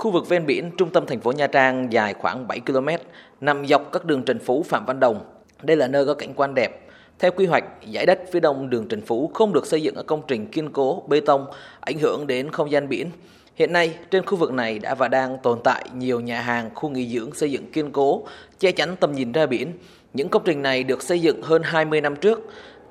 Khu vực ven biển trung tâm thành phố Nha Trang dài khoảng 7 km, nằm dọc các đường Trần Phú Phạm Văn Đồng. Đây là nơi có cảnh quan đẹp. Theo quy hoạch, giải đất phía đông đường Trần Phú không được xây dựng ở công trình kiên cố, bê tông, ảnh hưởng đến không gian biển. Hiện nay, trên khu vực này đã và đang tồn tại nhiều nhà hàng, khu nghỉ dưỡng xây dựng kiên cố, che chắn tầm nhìn ra biển. Những công trình này được xây dựng hơn 20 năm trước.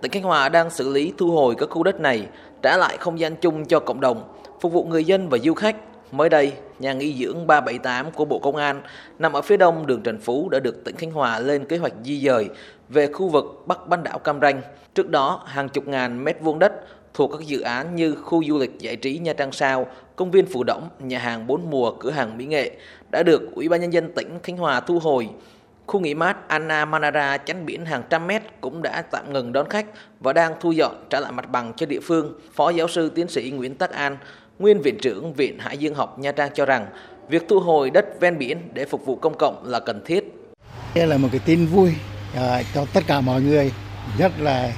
Tỉnh Khánh Hòa đang xử lý thu hồi các khu đất này, trả lại không gian chung cho cộng đồng, phục vụ người dân và du khách. Mới đây, nhà nghỉ dưỡng 378 của Bộ Công an nằm ở phía đông đường Trần Phú đã được tỉnh Khánh Hòa lên kế hoạch di dời về khu vực Bắc bán đảo Cam Ranh. Trước đó, hàng chục ngàn mét vuông đất thuộc các dự án như khu du lịch giải trí Nha Trang Sao, công viên Phù Đổng, nhà hàng bốn mùa, cửa hàng mỹ nghệ đã được Ủy ban nhân dân tỉnh Khánh Hòa thu hồi. Khu nghỉ mát Anna Manara chánh biển hàng trăm mét cũng đã tạm ngừng đón khách và đang thu dọn trả lại mặt bằng cho địa phương. Phó giáo sư tiến sĩ Nguyễn Tắc An, nguyên viện trưởng Viện Hải dương học Nha Trang cho rằng việc thu hồi đất ven biển để phục vụ công cộng là cần thiết. Đây là một cái tin vui à, cho tất cả mọi người, nhất là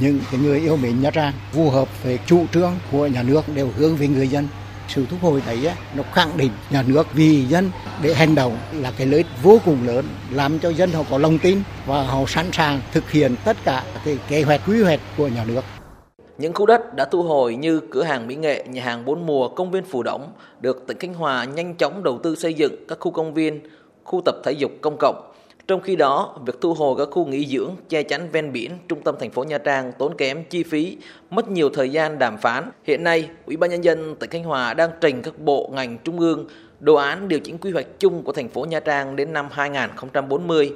những cái người yêu mến Nha Trang, phù hợp với chủ trương của nhà nước đều hướng về người dân. Sự thu hồi đấy nó khẳng định nhà nước vì dân để hành động là cái lợi ích vô cùng lớn, làm cho dân họ có lòng tin và họ sẵn sàng thực hiện tất cả cái kế hoạch quy hoạch của nhà nước. Những khu đất đã thu hồi như cửa hàng mỹ nghệ, nhà hàng bốn mùa, công viên Phù Đổng được tỉnh Khánh Hòa nhanh chóng đầu tư xây dựng các khu công viên, khu tập thể dục công cộng. Trong khi đó, việc thu hồi các khu nghỉ dưỡng, che chắn ven biển, trung tâm thành phố Nha Trang tốn kém chi phí, mất nhiều thời gian đàm phán. Hiện nay, Ủy ban nhân dân tỉnh Khánh Hòa đang trình các bộ ngành trung ương đồ án điều chỉnh quy hoạch chung của thành phố Nha Trang đến năm 2040.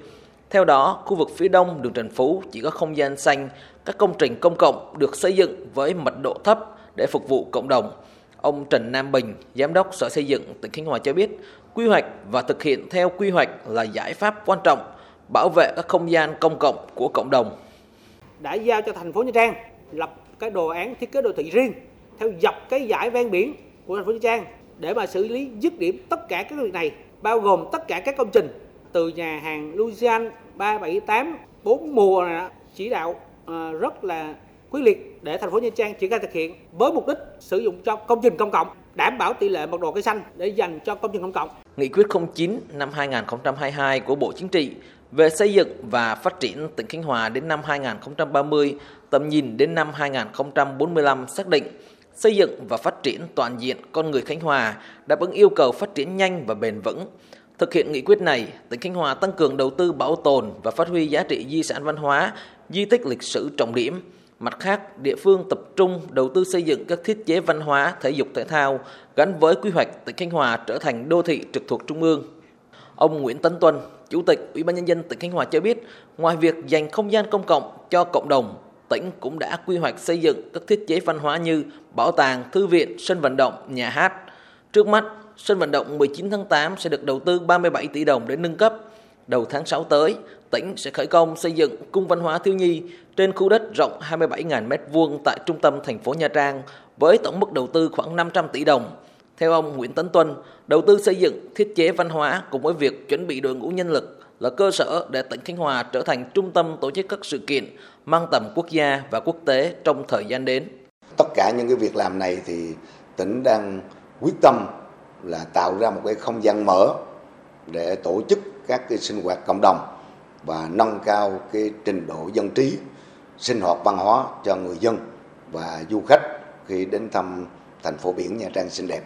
Theo đó, khu vực phía đông đường Trần Phú chỉ có không gian xanh, các công trình công cộng được xây dựng với mật độ thấp để phục vụ cộng đồng. Ông Trần Nam Bình, Giám đốc Sở Xây dựng tỉnh Khánh Hòa cho biết, quy hoạch và thực hiện theo quy hoạch là giải pháp quan trọng bảo vệ các không gian công cộng của cộng đồng. Đã giao cho thành phố Nha Trang lập cái đồ án thiết kế đô thị riêng theo dọc cái giải ven biển của thành phố Nha Trang để mà xử lý dứt điểm tất cả các việc này, bao gồm tất cả các công trình từ nhà hàng Lucian 378 bốn mùa này chỉ đạo ờ, rất là quyết liệt để thành phố Nha Trang triển khai thực hiện với mục đích sử dụng cho công trình công cộng đảm bảo tỷ lệ mật độ cây xanh để dành cho công trình công cộng. Nghị quyết 09 năm 2022 của Bộ Chính trị về xây dựng và phát triển tỉnh Khánh Hòa đến năm 2030, tầm nhìn đến năm 2045 xác định xây dựng và phát triển toàn diện con người Khánh Hòa đáp ứng yêu cầu phát triển nhanh và bền vững, Thực hiện nghị quyết này, tỉnh Khánh Hòa tăng cường đầu tư bảo tồn và phát huy giá trị di sản văn hóa, di tích lịch sử trọng điểm. Mặt khác, địa phương tập trung đầu tư xây dựng các thiết chế văn hóa, thể dục thể thao gắn với quy hoạch tỉnh Khánh Hòa trở thành đô thị trực thuộc trung ương. Ông Nguyễn Tấn Tuân, Chủ tịch Ủy ban nhân dân tỉnh Khánh Hòa cho biết, ngoài việc dành không gian công cộng cho cộng đồng, tỉnh cũng đã quy hoạch xây dựng các thiết chế văn hóa như bảo tàng, thư viện, sân vận động, nhà hát. Trước mắt, sân vận động 19 tháng 8 sẽ được đầu tư 37 tỷ đồng để nâng cấp. Đầu tháng 6 tới, tỉnh sẽ khởi công xây dựng cung văn hóa thiếu nhi trên khu đất rộng 27.000 m2 tại trung tâm thành phố Nha Trang với tổng mức đầu tư khoảng 500 tỷ đồng. Theo ông Nguyễn Tấn Tuân, đầu tư xây dựng thiết chế văn hóa cùng với việc chuẩn bị đội ngũ nhân lực là cơ sở để tỉnh Khánh Hòa trở thành trung tâm tổ chức các sự kiện mang tầm quốc gia và quốc tế trong thời gian đến. Tất cả những cái việc làm này thì tỉnh đang quyết tâm là tạo ra một cái không gian mở để tổ chức các cái sinh hoạt cộng đồng và nâng cao cái trình độ dân trí, sinh hoạt văn hóa cho người dân và du khách khi đến thăm thành phố biển Nha Trang xinh đẹp.